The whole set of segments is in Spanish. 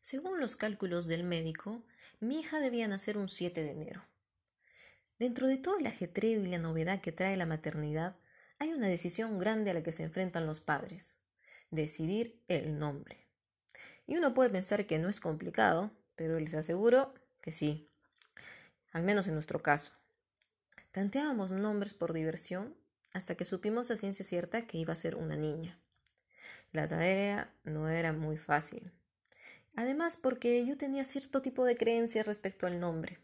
Según los cálculos del médico, mi hija debía nacer un 7 de enero. Dentro de todo el ajetreo y la novedad que trae la maternidad, hay una decisión grande a la que se enfrentan los padres. Decidir el nombre. Y uno puede pensar que no es complicado, pero les aseguro que sí. Al menos en nuestro caso. Tanteábamos nombres por diversión hasta que supimos a ciencia cierta que iba a ser una niña. La tarea no era muy fácil. Además, porque yo tenía cierto tipo de creencias respecto al nombre.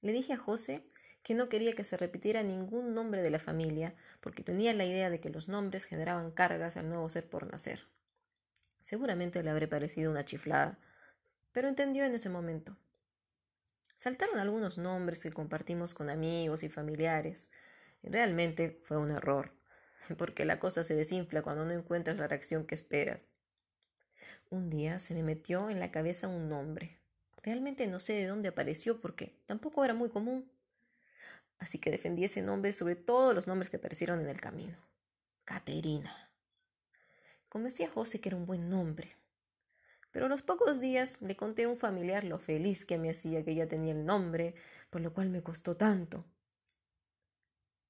Le dije a José que no quería que se repitiera ningún nombre de la familia, porque tenía la idea de que los nombres generaban cargas al nuevo ser por nacer. Seguramente le habré parecido una chiflada, pero entendió en ese momento. Saltaron algunos nombres que compartimos con amigos y familiares. Realmente fue un error, porque la cosa se desinfla cuando no encuentras la reacción que esperas. Un día se me metió en la cabeza un nombre. Realmente no sé de dónde apareció porque tampoco era muy común. Así que defendí ese nombre sobre todos los nombres que aparecieron en el camino. Caterina. Convencí a José que era un buen nombre. Pero a los pocos días le conté a un familiar lo feliz que me hacía que ella tenía el nombre, por lo cual me costó tanto.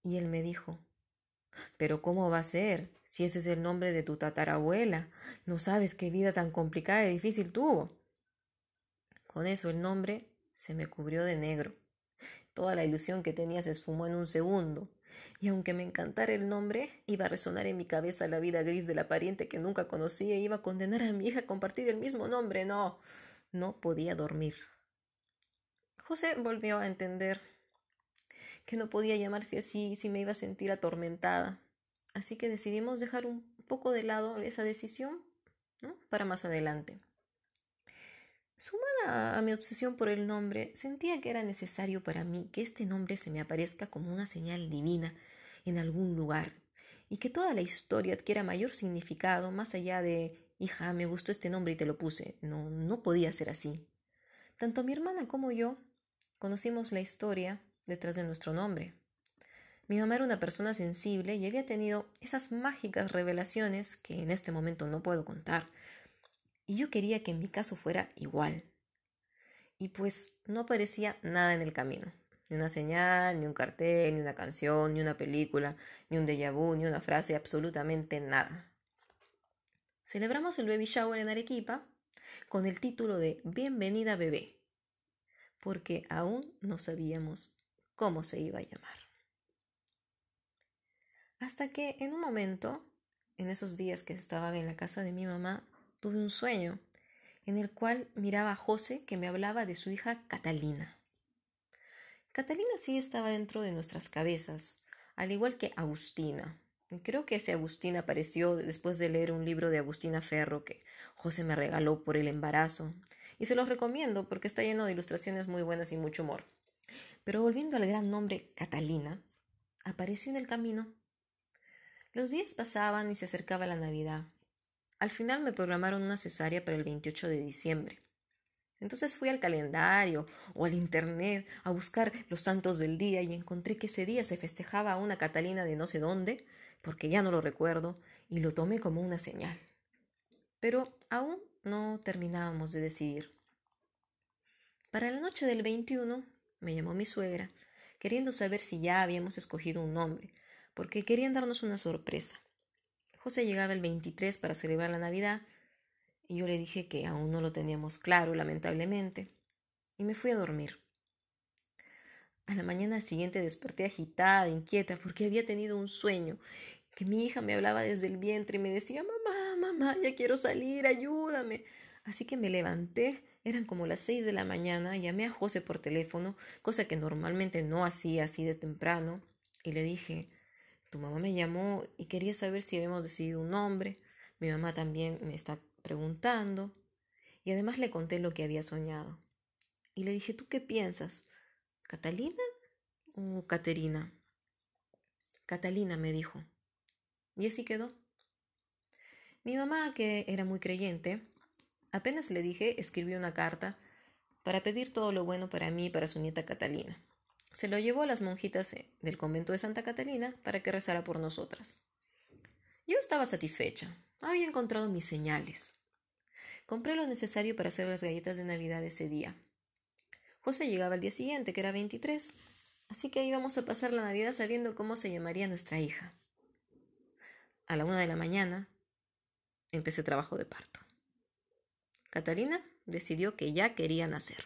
Y él me dijo, pero ¿cómo va a ser? Si ese es el nombre de tu tatarabuela, no sabes qué vida tan complicada y difícil tuvo. Con eso el nombre se me cubrió de negro. Toda la ilusión que tenía se esfumó en un segundo. Y aunque me encantara el nombre, iba a resonar en mi cabeza la vida gris de la pariente que nunca conocía e iba a condenar a mi hija a compartir el mismo nombre. No, no podía dormir. José volvió a entender que no podía llamarse así si me iba a sentir atormentada. Así que decidimos dejar un poco de lado esa decisión para más adelante. Sumada a mi obsesión por el nombre, sentía que era necesario para mí que este nombre se me aparezca como una señal divina en algún lugar y que toda la historia adquiera mayor significado más allá de hija, me gustó este nombre y te lo puse. No, no podía ser así. Tanto mi hermana como yo conocimos la historia detrás de nuestro nombre. Mi mamá era una persona sensible y había tenido esas mágicas revelaciones que en este momento no puedo contar, y yo quería que en mi caso fuera igual. Y pues no aparecía nada en el camino. Ni una señal, ni un cartel, ni una canción, ni una película, ni un déjà vu, ni una frase, absolutamente nada. Celebramos el baby shower en Arequipa con el título de Bienvenida bebé, porque aún no sabíamos cómo se iba a llamar. Hasta que en un momento, en esos días que estaba en la casa de mi mamá, tuve un sueño en el cual miraba a José que me hablaba de su hija Catalina. Catalina sí estaba dentro de nuestras cabezas, al igual que Agustina. Creo que ese Agustina apareció después de leer un libro de Agustina Ferro que José me regaló por el embarazo, y se los recomiendo porque está lleno de ilustraciones muy buenas y mucho humor. Pero volviendo al gran nombre Catalina, apareció en el camino. Los días pasaban y se acercaba la Navidad. Al final me programaron una cesárea para el 28 de diciembre. Entonces fui al calendario o al internet a buscar los santos del día y encontré que ese día se festejaba a una Catalina de no sé dónde, porque ya no lo recuerdo, y lo tomé como una señal. Pero aún no terminábamos de decidir. Para la noche del 21 me llamó mi suegra, queriendo saber si ya habíamos escogido un nombre, porque querían darnos una sorpresa. José llegaba el 23 para celebrar la Navidad y yo le dije que aún no lo teníamos claro, lamentablemente, y me fui a dormir. A la mañana siguiente desperté agitada, inquieta, porque había tenido un sueño, que mi hija me hablaba desde el vientre y me decía, mamá, mamá, ya quiero salir, ayúdame. Así que me levanté, eran como las seis de la mañana, llamé a José por teléfono, cosa que normalmente no hacía así de temprano, y le dije, tu mamá me llamó y quería saber si habíamos decidido un nombre. Mi mamá también me está preguntando. Y además le conté lo que había soñado. Y le dije, ¿tú qué piensas? ¿Catalina o Caterina? Catalina me dijo. Y así quedó. Mi mamá, que era muy creyente, apenas le dije, escribió una carta para pedir todo lo bueno para mí y para su nieta Catalina se lo llevó a las monjitas eh, del convento de Santa Catalina para que rezara por nosotras. Yo estaba satisfecha, había encontrado mis señales. Compré lo necesario para hacer las galletas de Navidad ese día. José llegaba el día siguiente, que era 23, así que íbamos a pasar la Navidad sabiendo cómo se llamaría nuestra hija. A la una de la mañana empecé trabajo de parto. Catalina decidió que ya quería nacer.